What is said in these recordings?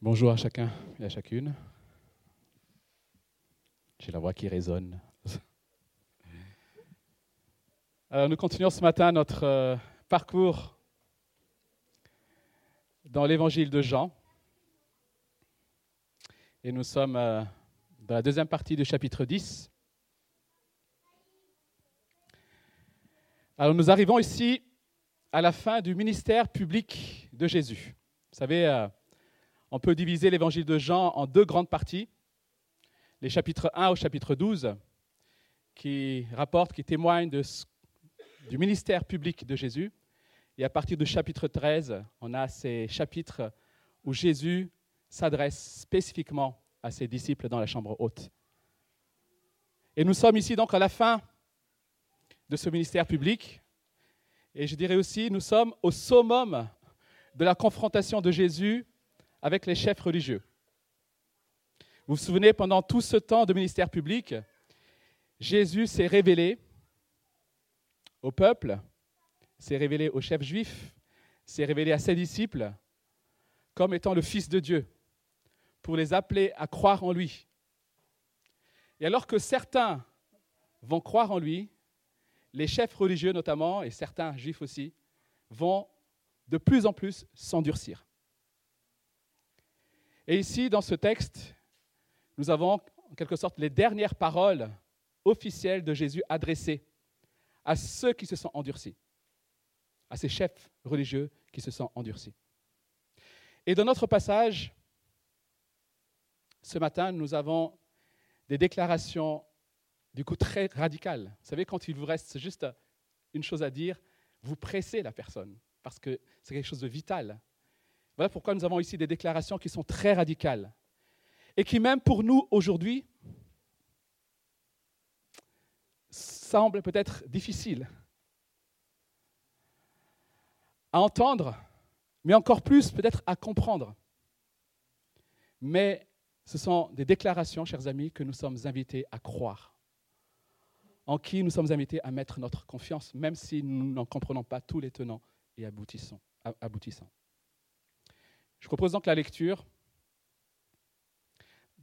Bonjour à chacun et à chacune. J'ai la voix qui résonne. Alors, nous continuons ce matin notre euh, parcours dans l'évangile de Jean. Et nous sommes euh, dans la deuxième partie du chapitre 10. Alors nous arrivons ici à la fin du ministère public de Jésus. Vous savez, euh, on peut diviser l'évangile de Jean en deux grandes parties. Les chapitres 1 au chapitre 12, qui rapportent, qui témoignent du ministère public de Jésus. Et à partir du chapitre 13, on a ces chapitres où Jésus s'adresse spécifiquement à ses disciples dans la chambre haute. Et nous sommes ici donc à la fin de ce ministère public. Et je dirais aussi, nous sommes au summum de la confrontation de Jésus avec les chefs religieux. Vous vous souvenez, pendant tout ce temps de ministère public, Jésus s'est révélé au peuple, s'est révélé aux chefs juifs, s'est révélé à ses disciples comme étant le Fils de Dieu, pour les appeler à croire en lui. Et alors que certains vont croire en lui, les chefs religieux notamment, et certains juifs aussi, vont de plus en plus s'endurcir. Et ici, dans ce texte, nous avons en quelque sorte les dernières paroles officielles de Jésus adressées à ceux qui se sont endurcis, à ces chefs religieux qui se sont endurcis. Et dans notre passage, ce matin, nous avons des déclarations du coup très radicales. Vous savez, quand il vous reste juste une chose à dire, vous pressez la personne parce que c'est quelque chose de vital. Voilà pourquoi nous avons ici des déclarations qui sont très radicales et qui même pour nous aujourd'hui semblent peut-être difficiles à entendre, mais encore plus peut-être à comprendre. Mais ce sont des déclarations, chers amis, que nous sommes invités à croire, en qui nous sommes invités à mettre notre confiance, même si nous n'en comprenons pas tous les tenants et aboutissants. Je propose donc la lecture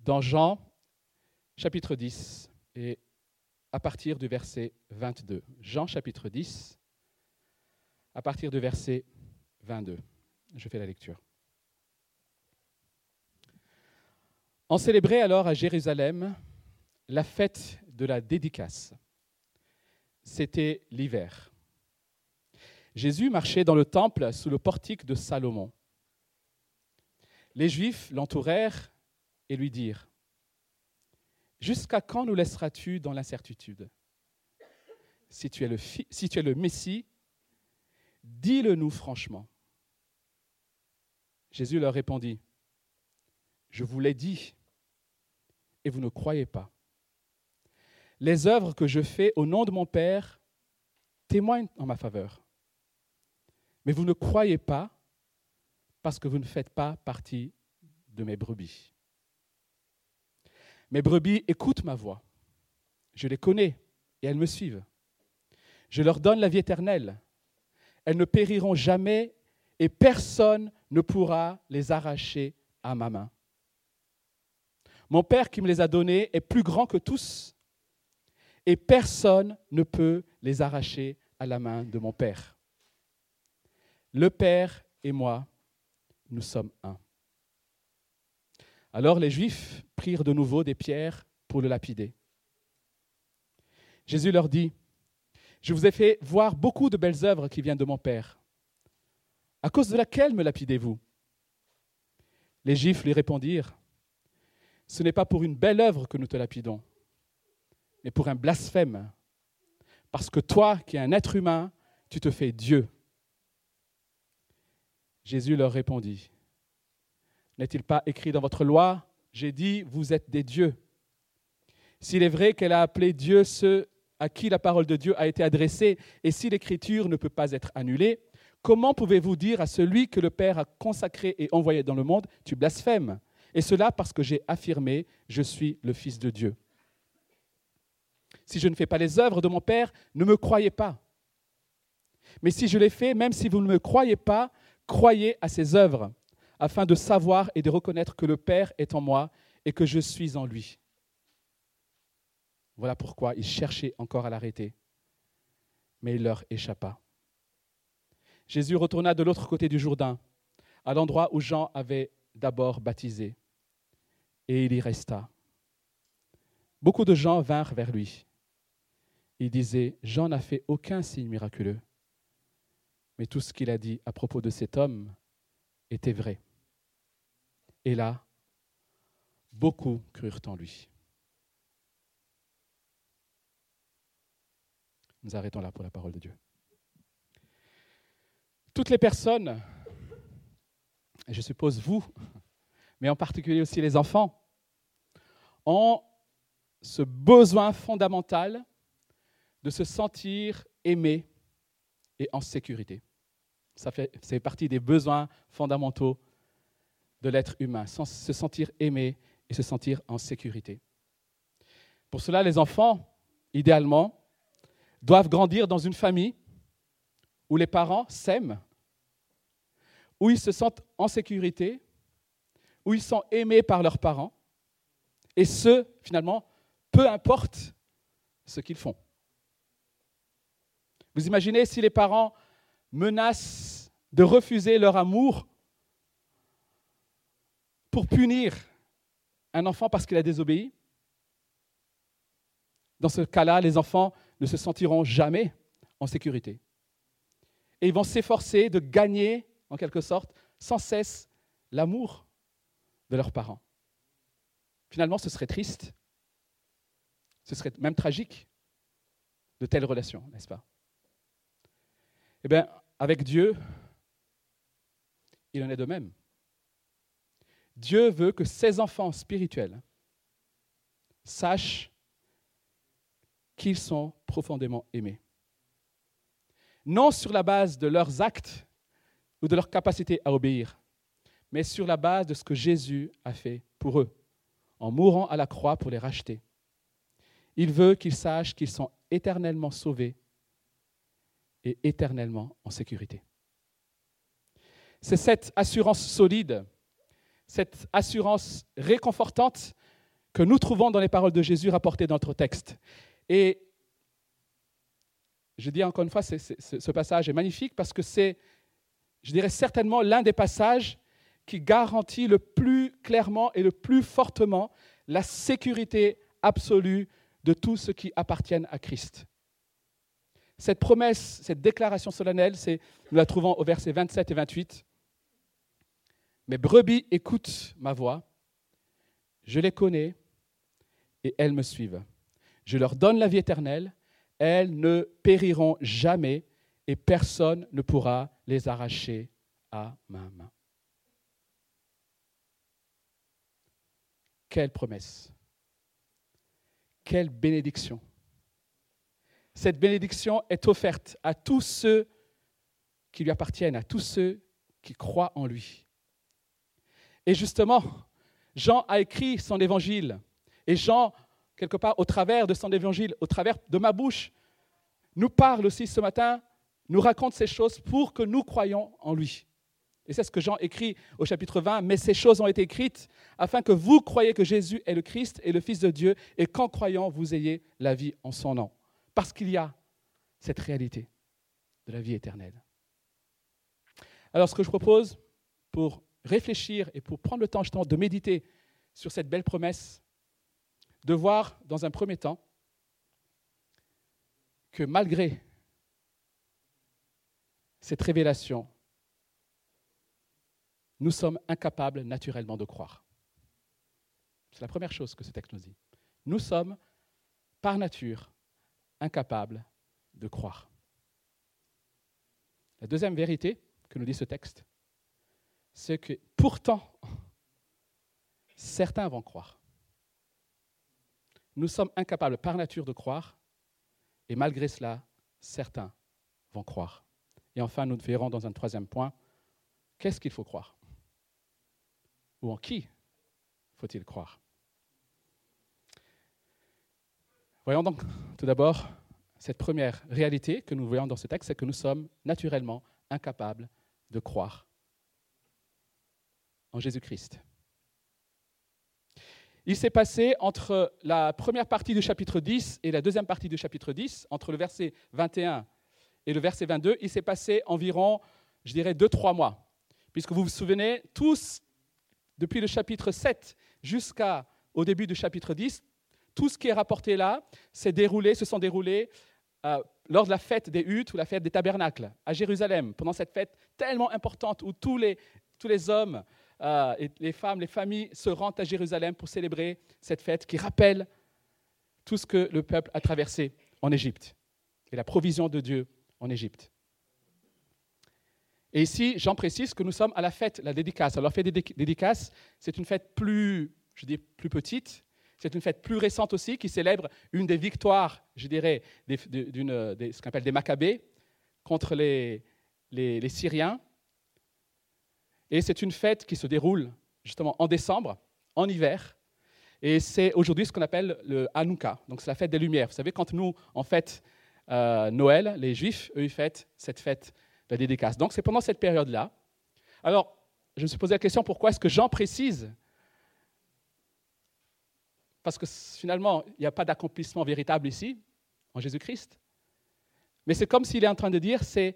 dans Jean chapitre 10 et à partir du verset 22. Jean chapitre 10 à partir du verset 22. Je fais la lecture. On célébrait alors à Jérusalem la fête de la dédicace. C'était l'hiver. Jésus marchait dans le temple sous le portique de Salomon. Les Juifs l'entourèrent et lui dirent, Jusqu'à quand nous laisseras-tu dans l'incertitude? Si tu, es le Messie, dis-le nous franchement. Jésus leur répondit, Je vous l'ai dit, et vous ne croyez pas. Les œuvres que je fais au nom de mon Père témoignent en ma faveur. Mais vous ne croyez pas parce que vous ne faites pas partie de mes brebis. Mes brebis écoutent ma voix. Je les connais et elles me suivent. Je leur donne la vie éternelle. Elles ne périront jamais et personne ne pourra les arracher à ma main. Mon Père qui me les a donnés est plus grand que tous et personne ne peut les arracher à la main de mon Père. Le Père et moi, nous sommes un. Alors les Juifs prirent de nouveau des pierres pour le lapider. Jésus leur dit, Je vous ai fait voir beaucoup de belles œuvres qui viennent de mon Père. À cause de laquelle me lapidez-vous? Les Juifs lui répondirent, Ce n'est pas pour une belle œuvre que nous te lapidons, mais pour un blasphème, parce que toi, qui es un être humain, tu te fais Dieu. Jésus leur répondit, N'est-il pas écrit dans votre loi J'ai dit, vous êtes des dieux. S'il est vrai qu'elle a appelé Dieu ceux à qui la parole de Dieu a été adressée, et si l'écriture ne peut pas être annulée, comment pouvez-vous dire à celui que le Père a consacré et envoyé dans le monde, tu blasphèmes Et cela parce que j'ai affirmé, je suis le Fils de Dieu. Si je ne fais pas les œuvres de mon Père, ne me croyez pas. Mais si je les fais, même si vous ne me croyez pas, croyez à ses œuvres, afin de savoir et de reconnaître que le Père est en moi et que je suis en lui. Voilà pourquoi ils cherchaient encore à l'arrêter, mais il leur échappa. Jésus retourna de l'autre côté du Jourdain, à l'endroit où Jean avait d'abord baptisé, et il y resta. Beaucoup de gens vinrent vers lui. Ils disaient, Jean n'a fait aucun signe miraculeux, mais tout ce qu'il a dit à propos de cet homme était vrai. Et là, beaucoup crurent en lui. Nous arrêtons là pour la parole de Dieu. Toutes les personnes, je suppose vous, mais en particulier aussi les enfants, ont ce besoin fondamental de se sentir aimé et en sécurité. Ça fait, c'est partie des besoins fondamentaux de l'être humain, se sentir aimé et se sentir en sécurité. Pour cela, les enfants, idéalement, doivent grandir dans une famille où les parents s'aiment, où ils se sentent en sécurité, où ils sont aimés par leurs parents, et ce, finalement, peu importe ce qu'ils font. Vous imaginez si les parents menacent de refuser leur amour pour punir un enfant parce qu'il a désobéi? Dans ce cas-là, les enfants ne se sentiront jamais en sécurité. Et ils vont s'efforcer de gagner, en quelque sorte, sans cesse l'amour de leurs parents. Finalement, ce serait triste, ce serait même tragique de telles relations, n'est-ce pas? Eh bien, avec Dieu, il en est de même. Dieu veut que ses enfants spirituels sachent qu'ils sont profondément aimés. Non sur la base de leurs actes ou de leur capacité à obéir, mais sur la base de ce que Jésus a fait pour eux, en mourant à la croix pour les racheter. Il veut qu'ils sachent qu'ils sont éternellement sauvés et éternellement en sécurité. C'est cette assurance solide, cette assurance réconfortante que nous trouvons dans les paroles de Jésus rapportées dans notre texte. Et je dis encore une fois, ce passage est magnifique parce que c'est, je dirais certainement, l'un des passages qui garantit le plus clairement et le plus fortement la sécurité absolue de tous ceux qui appartiennent à Christ. Cette promesse, cette déclaration solennelle, c'est, nous la trouvons au verset 27 et 28. Mes brebis écoutent ma voix, je les connais et elles me suivent. Je leur donne la vie éternelle, elles ne périront jamais et personne ne pourra les arracher à ma main. Quelle promesse Quelle bénédiction Cette bénédiction est offerte à tous ceux qui lui appartiennent, à tous ceux qui croient en lui. Et justement, Jean a écrit son évangile. Et Jean quelque part, au travers de son évangile, au travers de ma bouche, nous parle aussi ce matin, nous raconte ces choses pour que nous croyions en lui. Et c'est ce que Jean écrit au chapitre 20, mais ces choses ont été écrites afin que vous croyiez que Jésus est le Christ et le Fils de Dieu, et qu'en croyant, vous ayez la vie en son nom. Parce qu'il y a cette réalité de la vie éternelle. Alors ce que je propose pour réfléchir et pour prendre le temps justement de méditer sur cette belle promesse, de voir dans un premier temps que malgré cette révélation, nous sommes incapables naturellement de croire. C'est la première chose que ce texte nous dit. Nous sommes, par nature, incapables de croire. La deuxième vérité que nous dit ce texte, c'est que pourtant, certains vont croire. Nous sommes incapables par nature de croire, et malgré cela, certains vont croire. Et enfin, nous verrons dans un troisième point, qu'est-ce qu'il faut croire? Ou en qui faut-il croire? Voyons donc tout d'abord cette première réalité que nous voyons dans ce texte, c'est que nous sommes naturellement incapables de croire. en Jésus-Christ. Il s'est passé entre la première partie du chapitre 10 et la deuxième partie du chapitre 10, entre le verset 21 et le verset 22, il s'est passé environ, je dirais, 2-3 mois. Puisque vous vous souvenez, tous, depuis le chapitre 7 jusqu'au début du chapitre 10, tout ce qui est rapporté là s'est déroulé, se sont déroulés euh, lors de la fête des huttes ou la fête des tabernacles à Jérusalem, pendant cette fête tellement importante où tous les, tous les hommes, euh, et les femmes, les familles se rendent à Jérusalem pour célébrer cette fête qui rappelle tout ce que le peuple a traversé en Égypte et la provision de Dieu en Égypte. Et ici, j'en précise que nous sommes à la fête, la dédicace. Alors, la fête des dédicaces, c'est une fête plus, je dis, plus petite. C'est une fête plus récente aussi qui célèbre une des victoires, je dirais, des, ce qu'on appelle des Maccabées contre les, les, les Syriens. Et c'est une fête qui se déroule justement en décembre, en hiver. Et c'est aujourd'hui ce qu'on appelle le Hanouka, donc c'est la fête des Lumières. Vous savez, quand nous, en fête euh, Noël, les Juifs, eux, ils fêtent cette fête de la dédicace. Donc c'est pendant cette période-là. Alors, je me suis posé la question, pourquoi est-ce que Jean précise Parce que finalement, il n'y a pas d'accomplissement véritable ici, en Jésus-Christ. Mais c'est comme s'il est en train de dire, c'est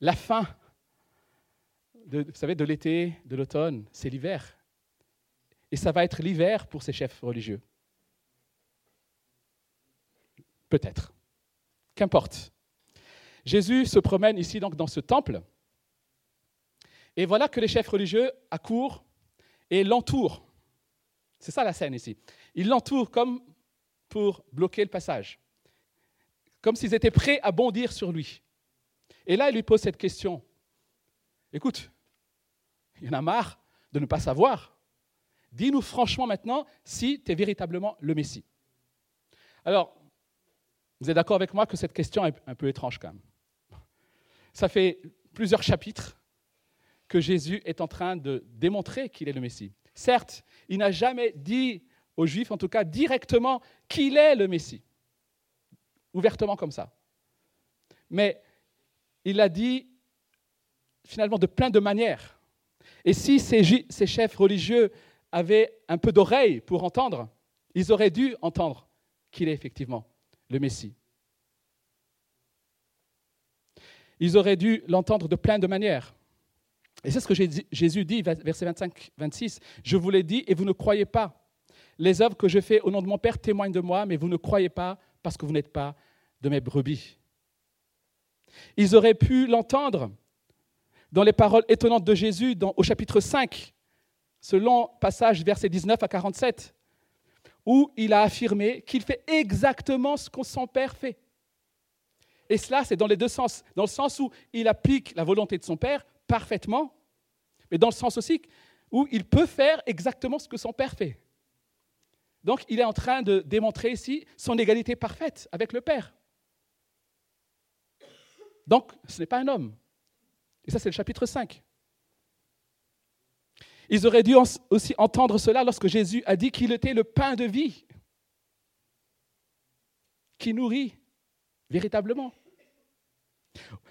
la fin de, vous savez, de l'été, de l'automne, c'est l'hiver. Et ça va être l'hiver pour ces chefs religieux. Peut-être. Qu'importe. Jésus se promène ici donc dans ce temple. Et voilà que les chefs religieux accourent et l'entourent. C'est ça la scène ici. Ils l'entourent comme pour bloquer le passage. Comme s'ils étaient prêts à bondir sur lui. Et là, il lui pose cette question. Écoute, il y en a marre de ne pas savoir. Dis-nous franchement maintenant si tu es véritablement le Messie. Alors, vous êtes d'accord avec moi que cette question est un peu étrange quand même. Ça fait plusieurs chapitres que Jésus est en train de démontrer qu'il est le Messie. Certes, il n'a jamais dit aux Juifs, en tout cas directement, qu'il est le Messie, ouvertement comme ça. Mais il l'a dit finalement de plein de manières. Et si ces, chefs religieux avaient un peu d'oreille pour entendre, ils auraient dû entendre qu'il est effectivement le Messie. Ils auraient dû l'entendre de plein de manières. Et c'est ce que Jésus dit, verset 25-26. Je vous l'ai dit et vous ne croyez pas. Les œuvres que je fais au nom de mon Père témoignent de moi, mais vous ne croyez pas parce que vous n'êtes pas de mes brebis. Ils auraient pu l'entendre dans les paroles étonnantes de Jésus dans, au chapitre 5, ce long passage, versets 19 à 47, où il a affirmé qu'il fait exactement ce que son Père fait. Et cela, c'est dans les deux sens. Dans le sens où il applique la volonté de son Père parfaitement, mais dans le sens aussi où il peut faire exactement ce que son Père fait. Donc, il est en train de démontrer ici son égalité parfaite avec le Père. Donc, ce n'est pas un homme, et ça, c'est le chapitre 5. Ils auraient dû aussi entendre cela lorsque Jésus a dit qu'il était le pain de vie, qui nourrit véritablement.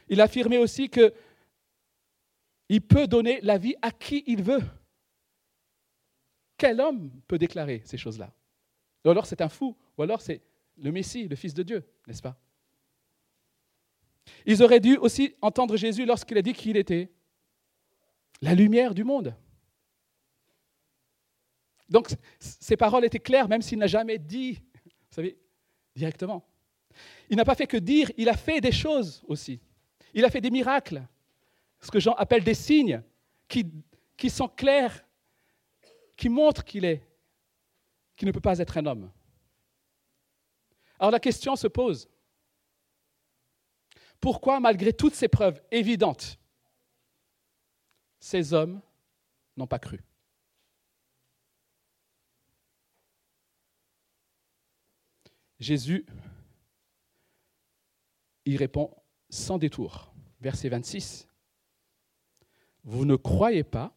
Il affirmait aussi que il peut donner la vie à qui il veut. Quel homme peut déclarer ces choses-là? Ou alors c'est un fou, ou alors c'est le Messie, le Fils de Dieu, n'est-ce pas? Ils auraient dû aussi entendre Jésus lorsqu'il a dit qu'il était la lumière du monde. Donc, ces paroles étaient claires, même s'il n'a jamais dit, vous savez, directement. Il n'a pas fait que dire, il a fait des choses aussi. Il a fait des miracles, ce que Jean appelle des signes, qui, qui sont clairs, qui montrent qu'il est, qu'il ne peut pas être un homme. Alors la question se pose, pourquoi, malgré toutes ces preuves évidentes, ces hommes n'ont pas cru? Jésus y répond sans détour. Verset 26. Vous ne croyez pas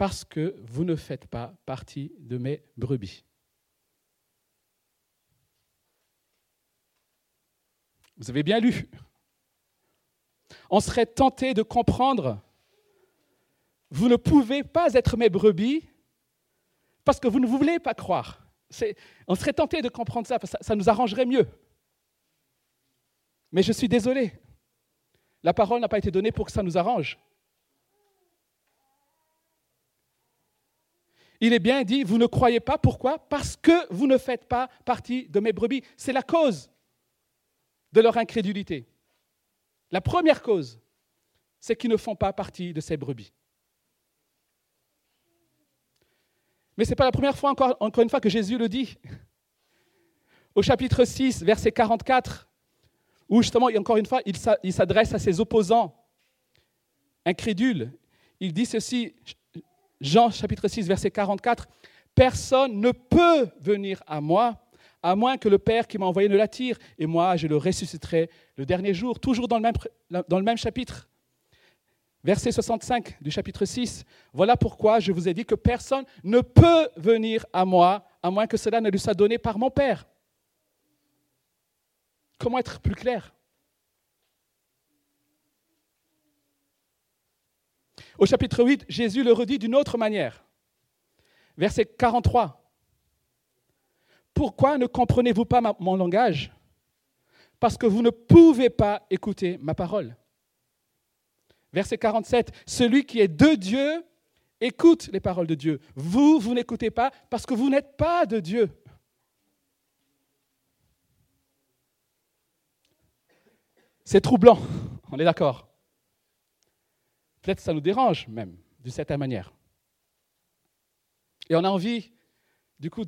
parce que vous ne faites pas partie de mes brebis. Vous avez bien lu. On serait tenté de comprendre vous ne pouvez pas être mes brebis parce que vous ne voulez pas croire. On serait tenté de comprendre ça, parce que ça nous arrangerait mieux. Mais je suis désolé. La parole n'a pas été donnée pour que ça nous arrange. Il est bien dit, vous ne croyez pas. Pourquoi? Parce que vous ne faites pas partie de mes brebis. C'est la cause de leur incrédulité. La première cause, c'est qu'ils ne font pas partie de ces brebis. Mais ce n'est pas la première fois, encore, une fois, que Jésus le dit. Au chapitre 6, verset 44, où justement, encore une fois, il s'adresse à ses opposants incrédules. Il dit ceci, Jean chapitre 6, verset 44, Personne ne peut venir à moi à moins que le Père qui m'a envoyé ne l'attire, et moi je le ressusciterai le dernier jour, toujours dans le même, dans le même chapitre. Verset 65 du chapitre 6. Voilà pourquoi je vous ai dit que personne ne peut venir à moi à moins que cela ne lui soit donné par mon Père. Comment être plus clair? Au chapitre 8, Jésus le redit d'une autre manière. Verset 43. Pourquoi ne comprenez-vous pas mon langage? Parce que vous ne pouvez pas écouter ma parole. Verset 47. Celui qui est de Dieu écoute les paroles de Dieu. Vous, vous n'écoutez pas parce que vous n'êtes pas de Dieu. C'est troublant, on est d'accord. Peut-être ça nous dérange même, d'une certaine manière. Et on a envie, du coup,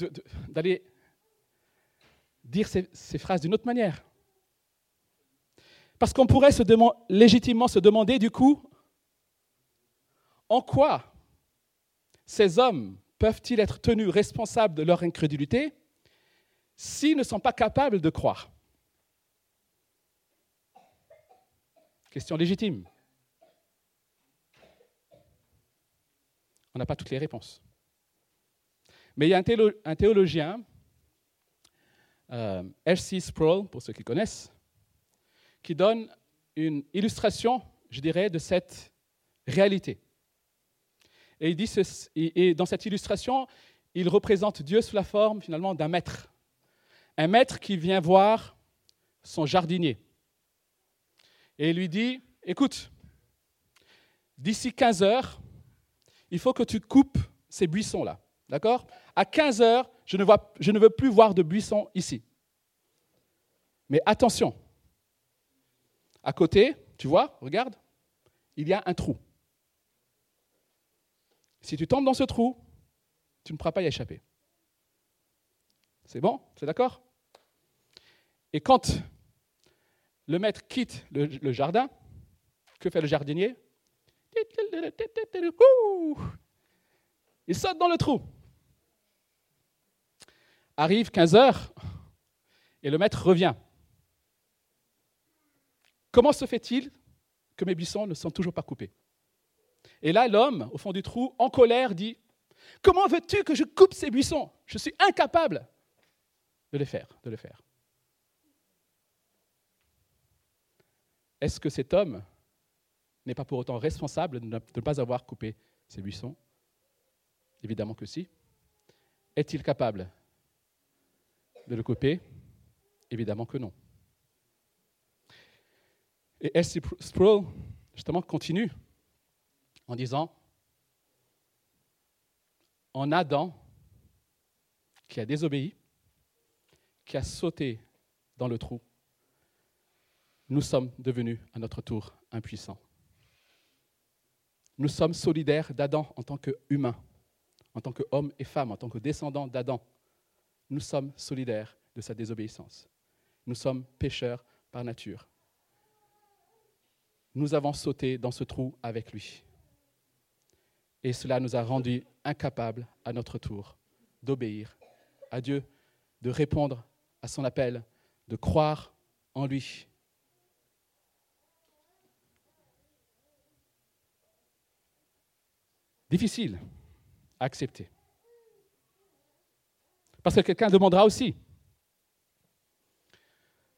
d'aller dire ces, phrases d'une autre manière. Parce qu'on pourrait légitimement se demander, du coup, en quoi ces hommes peuvent-ils être tenus responsables de leur incrédulité s'ils ne sont pas capables de croire? Question légitime. On n'a pas toutes les réponses. Mais il y a un, théologien, euh, H.C. Sproul, pour ceux qui connaissent, qui donne une illustration, je dirais, de cette réalité. Et, il et dans cette illustration, il représente Dieu sous la forme finalement d'un maître. Un maître qui vient voir son jardinier. Et il lui dit, écoute, d'ici 15 heures, il faut que tu coupes ces buissons-là. D'accord? À 15 heures, je ne, vois, je ne veux plus voir de buissons ici. Mais attention, à côté, tu vois, regarde, il y a un trou. Si tu tombes dans ce trou, tu ne pourras pas y échapper. C'est bon? C'est d'accord? Et quand le maître quitte le, jardin, que fait le jardinier? Il saute dans le trou. Arrive 15 heures et le maître revient. Comment se fait-il que mes buissons ne sont toujours pas coupés? Et là, l'homme, au fond du trou, en colère, dit Comment veux-tu que je coupe ces buissons? Je suis incapable de les faire, de les faire. Est-ce que cet homme n'est pas pour autant responsable de ne pas avoir coupé ces buissons Évidemment que si. Est-il capable de le couper? Évidemment que non. Et S. Sproul, justement, continue en disant En Adam, qui a désobéi, qui a sauté dans le trou, nous sommes devenus à notre tour impuissants. Nous sommes solidaires d'Adam en tant qu'humain, en tant qu'homme et femme, en tant que descendants d'Adam. Nous sommes solidaires de sa désobéissance. Nous sommes pécheurs par nature. Nous avons sauté dans ce trou avec lui. Et cela nous a rendus incapables à notre tour d'obéir à Dieu, de répondre à son appel, de croire en lui difficile à accepter. Parce que quelqu'un demandera aussi,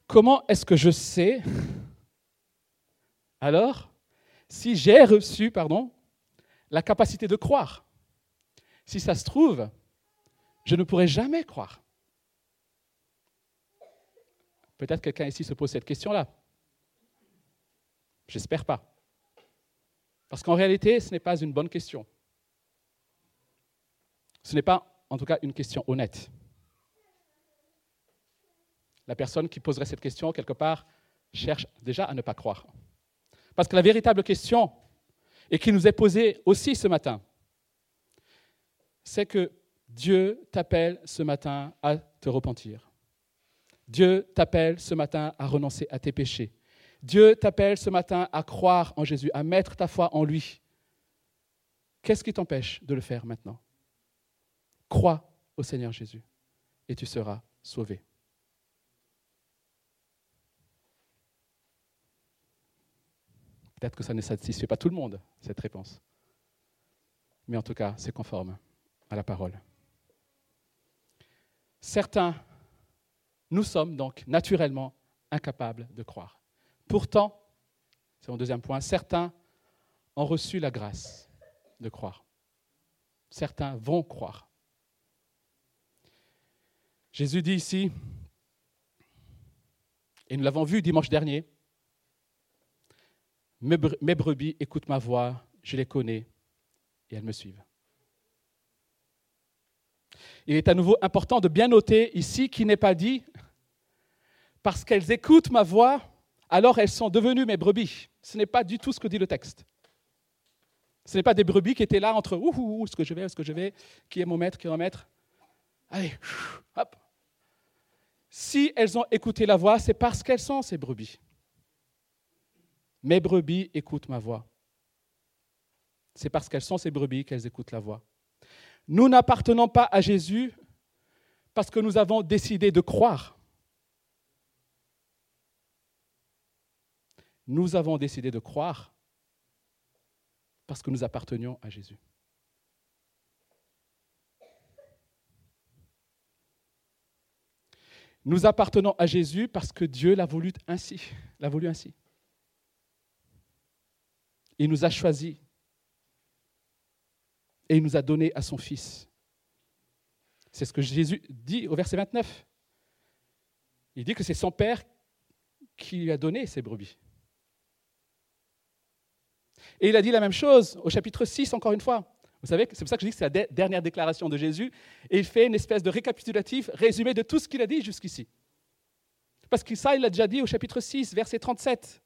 comment est-ce que je sais alors si j'ai reçu pardon, la capacité de croire? Si ça se trouve, je ne pourrai jamais croire. Peut-être quelqu'un ici se pose cette question-là. J'espère pas. Parce qu'en réalité, ce n'est pas une bonne question. Ce n'est pas, en tout cas, une question honnête. La personne qui poserait cette question, quelque part, cherche déjà à ne pas croire. Parce que la véritable question, et qui nous est posée aussi ce matin, c'est que Dieu t'appelle ce matin à te repentir. Dieu t'appelle ce matin à renoncer à tes péchés. Dieu t'appelle ce matin à croire en Jésus, à mettre ta foi en lui. Qu'est-ce qui t'empêche de le faire maintenant? Crois au Seigneur Jésus et tu seras sauvé. Peut-être que ça ne satisfait pas tout le monde, cette réponse. Mais en tout cas, c'est conforme à la parole. Certains, nous sommes donc naturellement incapables de croire. Pourtant, c'est mon deuxième point, certains ont reçu la grâce de croire. Certains vont croire. Jésus dit ici, et nous l'avons vu dimanche dernier, mes brebis écoutent ma voix, je les connais et elles me suivent. Il est à nouveau important de bien noter ici qu'il n'est pas dit parce qu'elles écoutent ma voix, alors elles sont devenues mes brebis. Ce n'est pas du tout ce que dit le texte. Ce n'est pas des brebis qui étaient là entre ouh, ouh, où est-ce que je vais, est-ce que je vais, qui est mon maître, qui est mon maître. Allez, hop. Si elles ont écouté la voix, c'est parce qu'elles sont ces brebis. Mes brebis écoutent ma voix. C'est parce qu'elles sont ces brebis qu'elles écoutent la voix. Nous n'appartenons pas à Jésus parce que nous avons décidé de croire. Nous avons décidé de croire parce que nous appartenions à Jésus. Nous appartenons à Jésus parce que Dieu l'a voulu ainsi, l'a voulu ainsi. Il nous a choisis et il nous a donné à son Fils. C'est ce que Jésus dit au verset 29. Il dit que c'est son Père qui lui a donné ses brebis. Et il a dit la même chose au chapitre 6, encore une fois. Vous savez, c'est pour ça que je dis que c'est la dernière déclaration de Jésus. Et il fait une espèce de récapitulatif, résumé de tout ce qu'il a dit jusqu'ici. Parce que ça, il l'a déjà dit au chapitre 6, verset 37.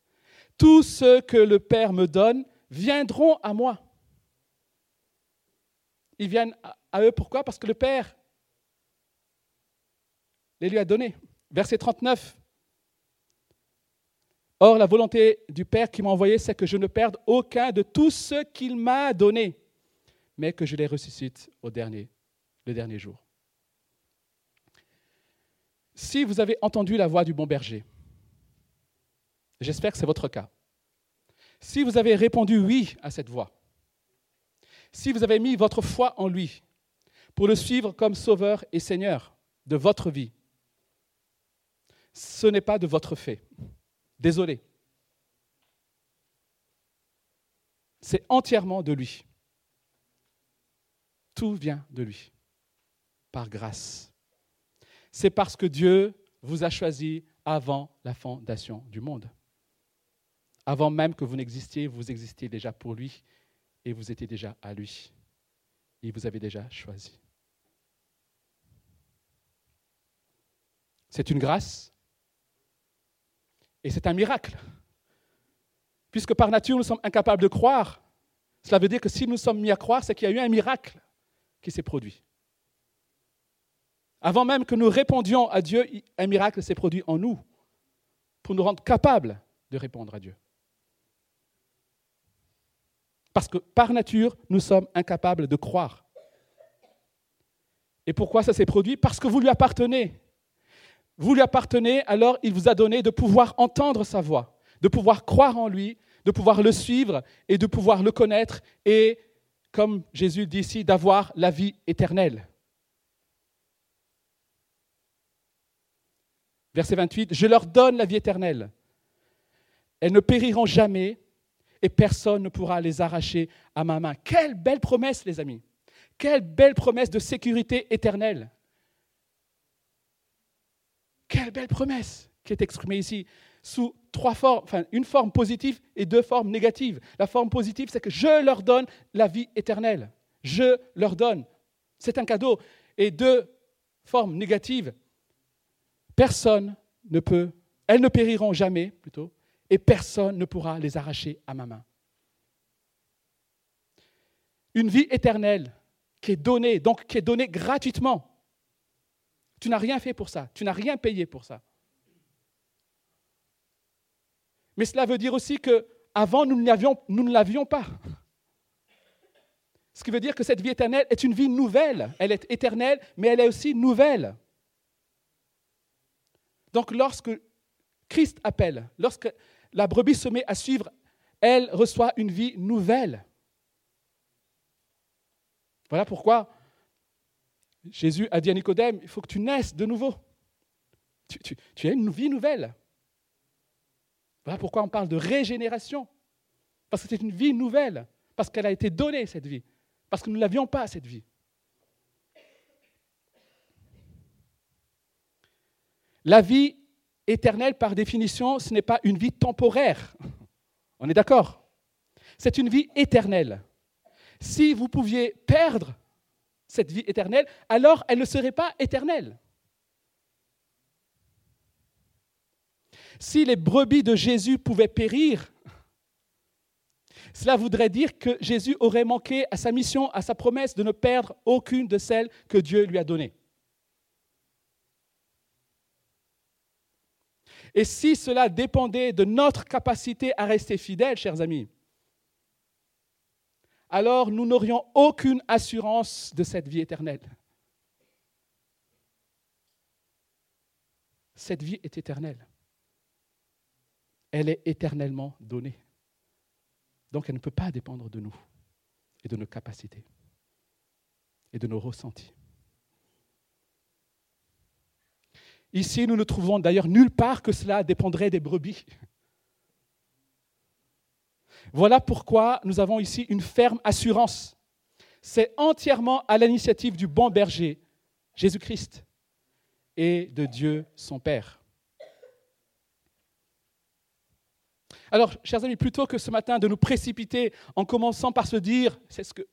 Tous ceux que le Père me donne viendront à moi. Ils viennent à eux pourquoi? Parce que le Père les lui a donnés. Verset 39. Or, la volonté du Père qui m'a envoyé, c'est que je ne perde aucun de tout ce qu'il m'a donné, mais que je les ressuscite au dernier, le dernier jour. Si vous avez entendu la voix du bon berger, j'espère que c'est votre cas. Si vous avez répondu oui à cette voix, si vous avez mis votre foi en lui pour le suivre comme sauveur et seigneur de votre vie, ce n'est pas de votre fait. Désolé. C'est entièrement de lui. Tout vient de lui, par grâce. C'est parce que Dieu vous a choisi avant la fondation du monde. Avant même que vous n'existiez, vous existiez déjà pour lui et vous étiez déjà à lui. Il vous avait déjà choisi. C'est une grâce et c'est un miracle. Puisque par nature, nous sommes incapables de croire, cela veut dire que si nous sommes mis à croire, c'est qu'il y a eu un miracle qui s'est produit. Avant même que nous répondions à Dieu, un miracle s'est produit en nous pour nous rendre capables de répondre à Dieu. Parce que par nature, nous sommes incapables de croire. Et pourquoi ça s'est produit? Parce que vous lui appartenez. Vous lui appartenez, alors il vous a donné de pouvoir entendre sa voix, de pouvoir croire en lui, de pouvoir le suivre et de pouvoir le connaître et, comme Jésus dit ici, d'avoir la vie éternelle. Verset 28, Je leur donne la vie éternelle. Elles ne périront jamais et personne ne pourra les arracher à ma main. Quelle belle promesse, les amis. Quelle belle promesse de sécurité éternelle. Quelle belle promesse qui est exprimée ici sous trois formes, une forme positive et deux formes négatives. La forme positive, c'est que je leur donne la vie éternelle. Je leur donne. C'est un cadeau. Et deux formes négatives, personne ne peut, elles ne périront jamais plutôt, et personne ne pourra les arracher à ma main. Une vie éternelle qui est donnée, donc qui est donnée gratuitement. Tu n'as rien fait pour ça, tu n'as rien payé pour ça. Mais cela veut dire aussi que avant nous, ne l'avions pas. Ce qui veut dire que cette vie éternelle est une vie nouvelle. Elle est éternelle, mais elle est aussi nouvelle. Donc lorsque Christ appelle, lorsque la brebis se met à suivre, elle reçoit une vie nouvelle. Voilà pourquoi Jésus a dit à Nicodème, il faut que tu naisses de nouveau. Tu, tu, as une vie nouvelle. Voilà pourquoi on parle de régénération. Parce que c'est une vie nouvelle. Parce qu'elle a été donnée, cette vie. Parce que nous ne l'avions pas, cette vie. La vie éternelle, par définition, ce n'est pas une vie temporaire. On est d'accord? C'est une vie éternelle. Si vous pouviez perdre cette vie éternelle, alors elle ne serait pas éternelle. Si les brebis de Jésus pouvaient périr, cela voudrait dire que Jésus aurait manqué à sa mission, à sa promesse de ne perdre aucune de celles que Dieu lui a données. Et si cela dépendait de notre capacité à rester fidèles, chers amis, alors nous n'aurions aucune assurance de cette vie éternelle. Cette vie est éternelle. Elle est éternellement donnée. Donc elle ne peut pas dépendre de nous et de nos capacités et de nos ressentis. Ici, nous ne trouvons d'ailleurs nulle part que cela dépendrait des brebis. Voilà pourquoi nous avons ici une ferme assurance. C'est entièrement à l'initiative du bon berger, Jésus-Christ, et de Dieu son Père. Alors, chers amis, plutôt que ce matin de nous précipiter en commençant par se dire, c'est ce que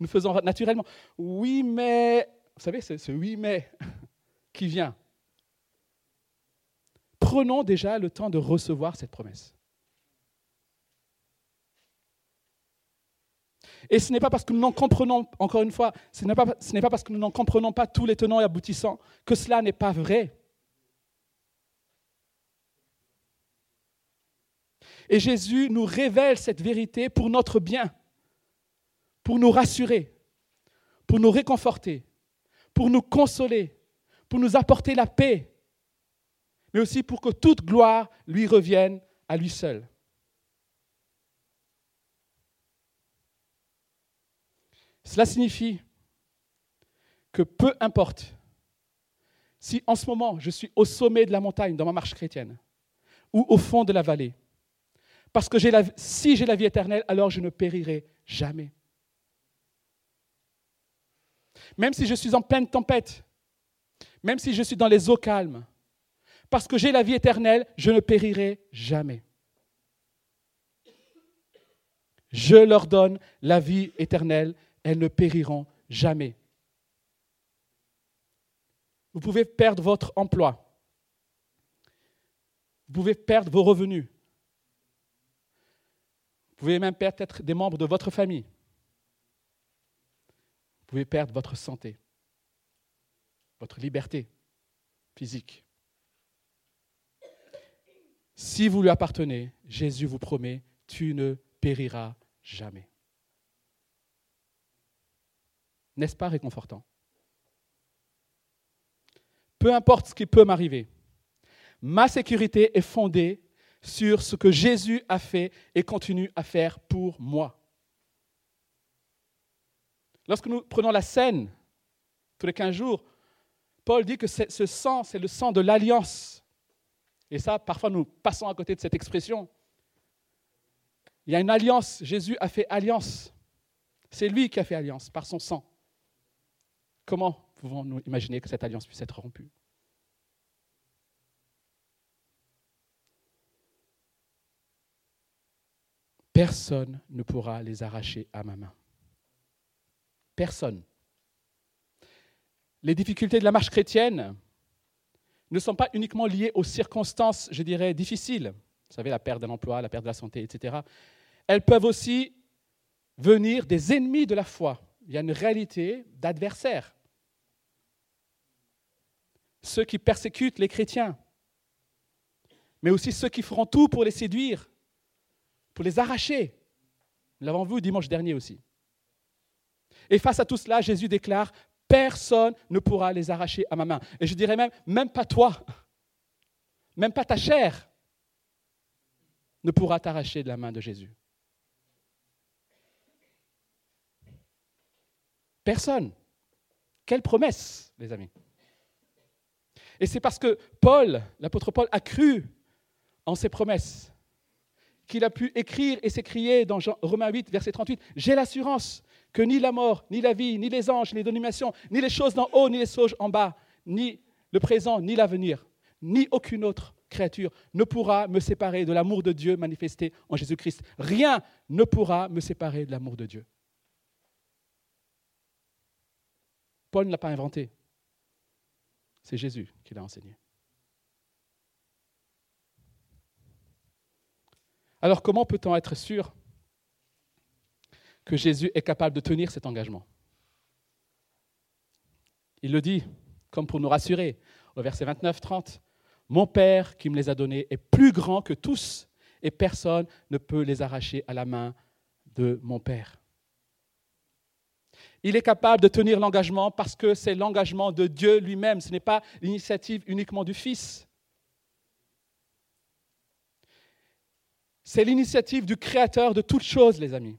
nous faisons naturellement, oui mais, vous savez, c'est ce oui mais qui vient prenons déjà le temps de recevoir cette promesse. Et ce n'est pas parce que nous n'en comprenons, encore une fois, ce n'est pas, pas parce que nous n'en comprenons pas tous les tenants et aboutissants que cela n'est pas vrai. Et Jésus nous révèle cette vérité pour notre bien, pour nous rassurer, pour nous réconforter, pour nous consoler, pour nous apporter la paix, mais aussi pour que toute gloire lui revienne à lui seul. Cela signifie que peu importe si en ce moment je suis au sommet de la montagne dans ma marche chrétienne ou au fond de la vallée, parce que si j'ai la vie éternelle, alors je ne périrai jamais. Même si je suis en pleine tempête, même si je suis dans les eaux calmes, parce que j'ai la vie éternelle, je ne périrai jamais. Je leur donne la vie éternelle, elles ne périront jamais. Vous pouvez perdre votre emploi. Vous pouvez perdre vos revenus. Vous pouvez même perdre peut-être des membres de votre famille. Vous pouvez perdre votre santé, votre liberté physique. Si vous lui appartenez, Jésus vous promet, tu ne périras jamais. N'est-ce pas réconfortant? Peu importe ce qui peut m'arriver, ma sécurité est fondée sur ce que Jésus a fait et continue à faire pour moi. Lorsque nous prenons la scène tous les 15 jours, Paul dit que ce sang, c'est le sang de l'alliance. Et ça, parfois, nous passons à côté de cette expression. Il y a une alliance. Jésus a fait alliance. C'est lui qui a fait alliance par son sang. Comment pouvons-nous imaginer que cette alliance puisse être rompue? Personne ne pourra les arracher à ma main. Personne. Les difficultés de la marche chrétienne ne sont pas uniquement liées aux circonstances, je dirais, difficiles. Vous savez, la perte d'un emploi, la perte de la santé, etc. Elles peuvent aussi venir des ennemis de la foi. Il y a une réalité d'adversaires. Ceux qui persécutent les chrétiens, mais aussi ceux qui feront tout pour les séduire, pour les arracher. Nous l'avons vu dimanche dernier aussi. Et face à tout cela, Jésus déclare, personne ne pourra les arracher à ma main. Et je dirais même, même pas toi, même pas ta chair ne pourra t'arracher de la main de Jésus. Personne. Quelle promesse, les amis. Et c'est parce que Paul, l'apôtre Paul, a cru en ses promesses qu'il a pu écrire et s'écrier dans Romains 8, verset 38, J'ai l'assurance que ni la mort, ni la vie, ni les anges, ni les dominations, ni les choses d'en haut, ni les choses en bas, ni le présent, ni l'avenir, ni aucune autre créature ne pourra me séparer de l'amour de Dieu manifesté en Jésus-Christ. Rien ne pourra me séparer de l'amour de Dieu. Paul ne l'a pas inventé. C'est Jésus qui l'a enseigné. Alors comment peut-on être sûr que Jésus est capable de tenir cet engagement? Il le dit comme pour nous rassurer au verset 29-30. Mon Père qui me les a donnés est plus grand que tous et personne ne peut les arracher à la main de mon Père. Il est capable de tenir l'engagement parce que c'est l'engagement de Dieu lui-même, ce n'est pas l'initiative uniquement du Fils. C'est l'initiative du Créateur de toutes choses, les amis.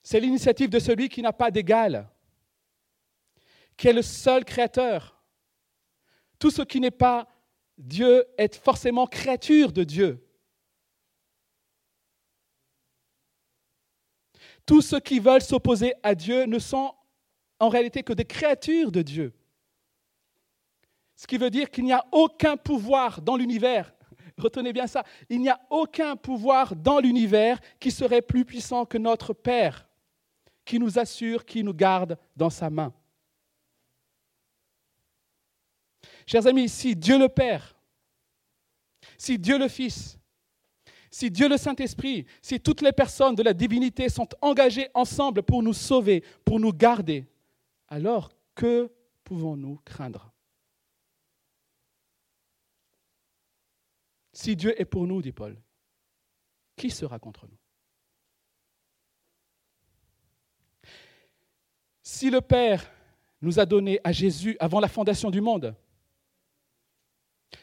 C'est l'initiative de celui qui n'a pas d'égal, qui est le seul Créateur. Tout ce qui n'est pas Dieu est forcément créature de Dieu. Tous ceux qui veulent s'opposer à Dieu ne sont en réalité que des créatures de Dieu. Ce qui veut dire qu'il n'y a aucun pouvoir dans l'univers Retenez bien ça. Il n'y a aucun pouvoir dans l'univers qui serait plus puissant que notre Père, qui nous assure, qui nous garde dans sa main. Chers amis, si Dieu le Père, si Dieu le Fils, si Dieu le Saint-Esprit, si toutes les personnes de la divinité sont engagées ensemble pour nous sauver, pour nous garder, alors que pouvons-nous craindre? Si Dieu est pour nous, dit Paul, qui sera contre nous? Si le Père nous a donné à Jésus avant la fondation du monde,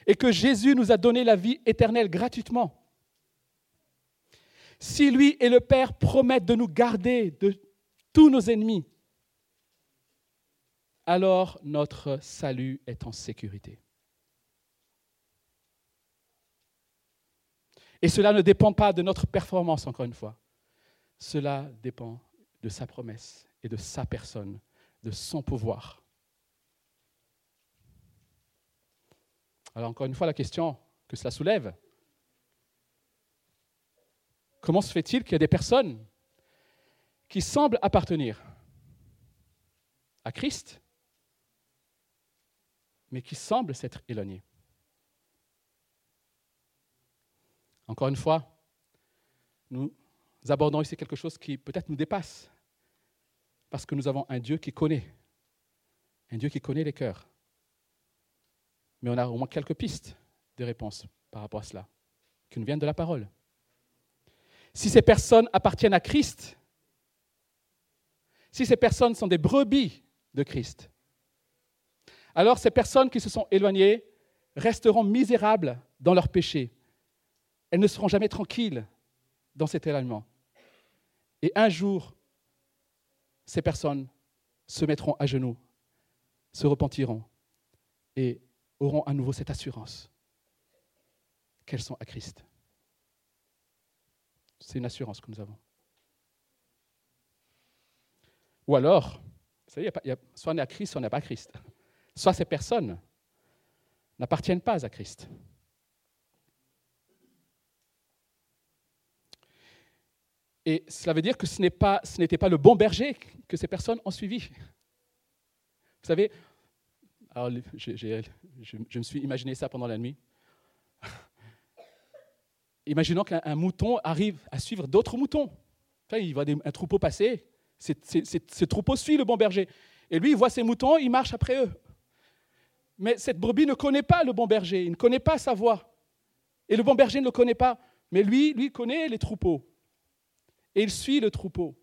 et que Jésus nous a donné la vie éternelle gratuitement, si lui et le Père promettent de nous garder de tous nos ennemis, alors notre salut est en sécurité. Et cela ne dépend pas de notre performance, encore une fois. Cela dépend de sa promesse et de sa personne, de son pouvoir. Alors encore une fois, la question que cela soulève, comment se fait-il qu'il y a des personnes qui semblent appartenir à Christ, mais qui semblent s'être éloignées? Encore une fois, nous abordons ici quelque chose qui peut-être nous dépasse, parce que nous avons un Dieu qui connaît, un Dieu qui connaît les cœurs. Mais on a au moins quelques pistes de réponses par rapport à cela, qui nous viennent de la parole. Si ces personnes appartiennent à Christ, si ces personnes sont des brebis de Christ, alors ces personnes qui se sont éloignées resteront misérables dans leur péché elles ne seront jamais tranquilles dans cet éloignement. Et un jour, ces personnes se mettront à genoux, se repentiront et auront à nouveau cette assurance qu'elles sont à Christ. C'est une assurance que nous avons. Ou alors, vous savez, soit on est à Christ, soit on n'est pas à Christ. Soit ces personnes n'appartiennent pas à Christ. Et cela veut dire que ce n'était pas, le bon berger que ces personnes ont suivi. Vous savez, je, me suis imaginé ça pendant la nuit. Imaginons qu'un mouton arrive à suivre d'autres moutons. Enfin, il voit un troupeau passer, ce troupeau suit le bon berger. Et lui, il voit ses moutons, il marche après eux. Mais cette brebis ne connaît pas le bon berger, il ne connaît pas sa voix. Et le bon berger ne le connaît pas. Mais lui, lui connaît les troupeaux et il suit le troupeau.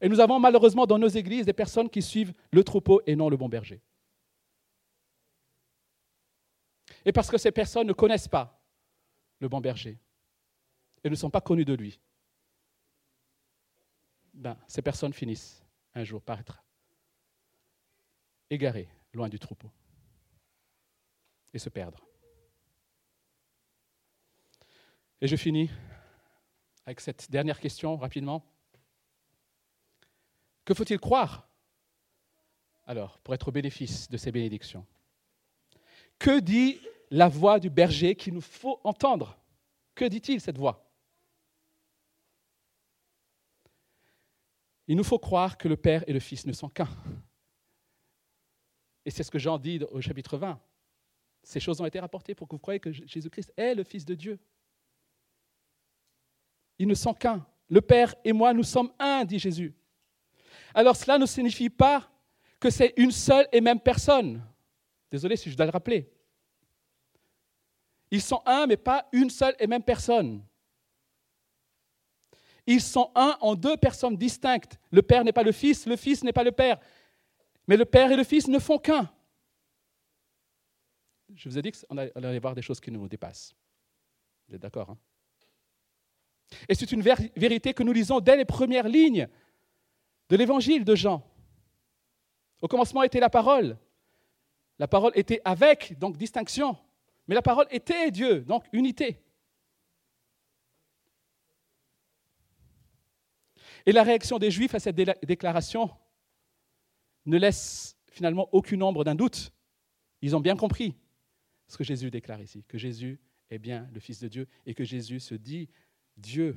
Et nous avons malheureusement dans nos églises des personnes qui suivent le troupeau et non le bon berger. Et parce que ces personnes ne connaissent pas le bon berger et ne sont pas connues de lui, ben, ces personnes finissent un jour par être égarées loin du troupeau et se perdre. Et je finis avec cette dernière question rapidement. Que faut-il croire alors pour être au bénéfice de ces bénédictions? Que dit la voix du berger qu'il nous faut entendre? Que dit-il cette voix? Il nous faut croire que le Père et le Fils ne sont qu'un. Et c'est ce que Jean dit au chapitre 20. Ces choses ont été rapportées pour que vous croyiez que Jésus-Christ est le Fils de Dieu. Ils ne sont qu'un. Le Père et moi, nous sommes un, dit Jésus. Alors cela ne signifie pas que c'est une seule et même personne. Désolé si je dois le rappeler. Ils sont un, mais pas une seule et même personne. Ils sont un en deux personnes distinctes. Le Père n'est pas le Fils, le Fils n'est pas le Père. Mais le Père et le Fils ne font qu'un. Je vous ai dit qu'on allait voir des choses qui nous dépassent. Vous êtes d'accord hein? Et c'est une vérité que nous lisons dès les premières lignes de l'évangile de Jean. Au commencement était la parole. La parole était avec, donc distinction. Mais la parole était Dieu, donc unité. Et la réaction des Juifs à cette déclaration ne laisse finalement aucune ombre d'un doute. Ils ont bien compris ce que Jésus déclare ici, que Jésus est bien le Fils de Dieu et que Jésus se dit Dieu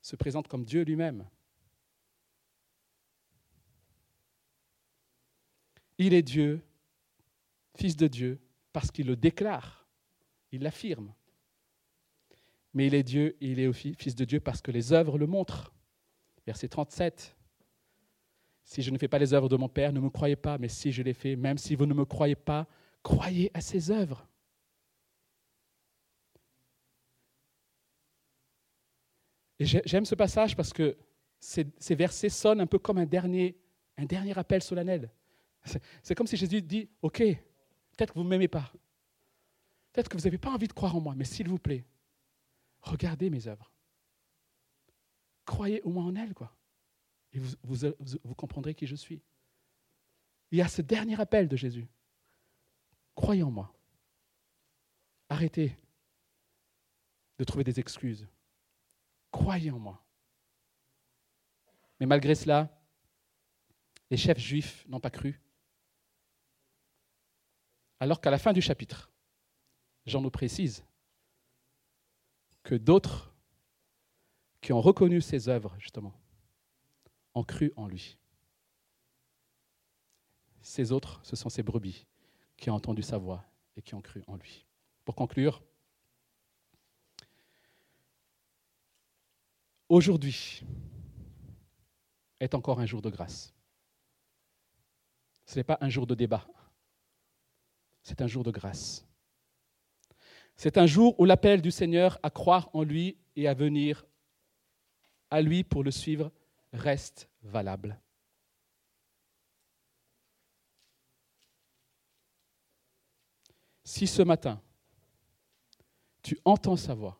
se présente comme Dieu lui-même. Il est Dieu, fils de Dieu, parce qu'il le déclare, il l'affirme. Mais il est Dieu il est aussi fils de Dieu parce que les œuvres le montrent. Verset 37. Si je ne fais pas les œuvres de mon Père, ne me croyez pas, mais si je les fais, même si vous ne me croyez pas, croyez à ses œuvres. Et j'aime ce passage parce que ces, versets sonnent un peu comme un dernier, un dernier appel solennel. C'est comme si Jésus dit, OK, peut-être que vous ne m'aimez pas. Peut-être que vous n'avez pas envie de croire en moi, mais s'il vous plaît, regardez mes œuvres. Croyez au moins en elles, quoi. Et vous, vous comprendrez qui je suis. Il y a ce dernier appel de Jésus. Croyez en moi. Arrêtez de trouver des excuses Croyez en moi. Mais malgré cela, les chefs juifs n'ont pas cru. Alors qu'à la fin du chapitre, Jean nous précise que d'autres qui ont reconnu ses œuvres, justement, ont cru en lui. Ces autres, ce sont ces brebis qui ont entendu sa voix et qui ont cru en lui. Pour conclure, Aujourd'hui est encore un jour de grâce. Ce n'est pas un jour de débat, c'est un jour de grâce. C'est un jour où l'appel du Seigneur à croire en lui et à venir à lui pour le suivre reste valable. Si ce matin, tu entends sa voix,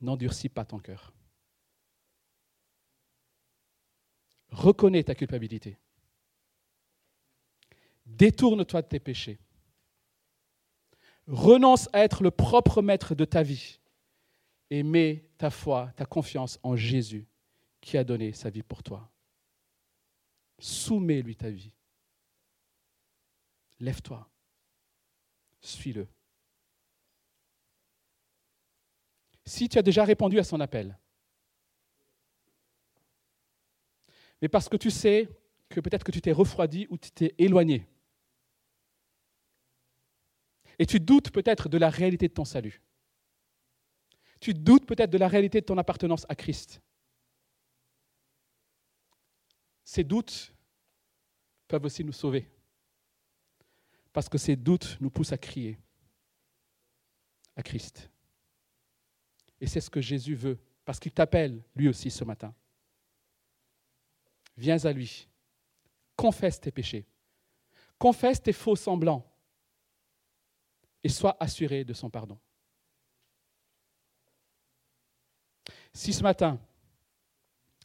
n'endurcis pas ton cœur. Reconnais ta culpabilité. Détourne-toi de tes péchés. Renonce à être le propre maître de ta vie et mets ta foi, ta confiance en Jésus qui a donné sa vie pour toi. Soumets-lui ta vie. Lève-toi. Suis-le. Si tu as déjà répondu à son appel, mais parce que tu sais que peut-être que tu t'es refroidi ou tu t'es éloigné, et tu doutes peut-être de la réalité de ton salut. Tu doutes peut-être de la réalité de ton appartenance à Christ. Ces doutes peuvent aussi nous sauver. Parce que ces doutes nous poussent à crier à Christ. Et c'est ce que Jésus veut, parce qu'il t'appelle lui aussi ce matin. Viens à lui, confesse tes péchés, confesse tes faux semblants et sois assuré de son pardon. Si ce matin,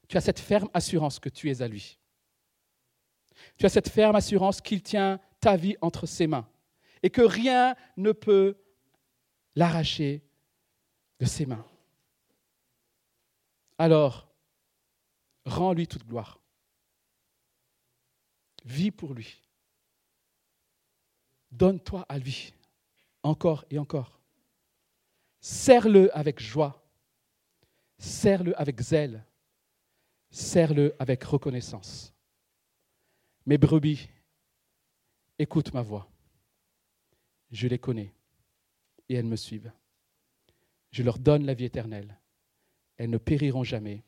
tu as cette ferme assurance que tu es à lui, tu as cette ferme assurance qu'il tient ta vie entre ses mains et que rien ne peut l'arracher de ses mains. Alors, rends-lui toute gloire. Vis pour lui. Donne-toi à lui, encore et encore. Serre-le avec joie. Serre-le avec zèle. Serre-le avec reconnaissance. Mes brebis, écoute ma voix. Je les connais et elles me suivent. Je leur donne la vie éternelle. Elles ne périront jamais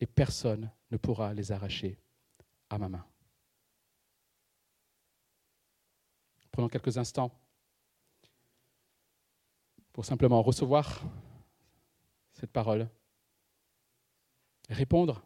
et personne ne pourra les arracher à ma main. Prenons quelques instants pour simplement recevoir cette parole, répondre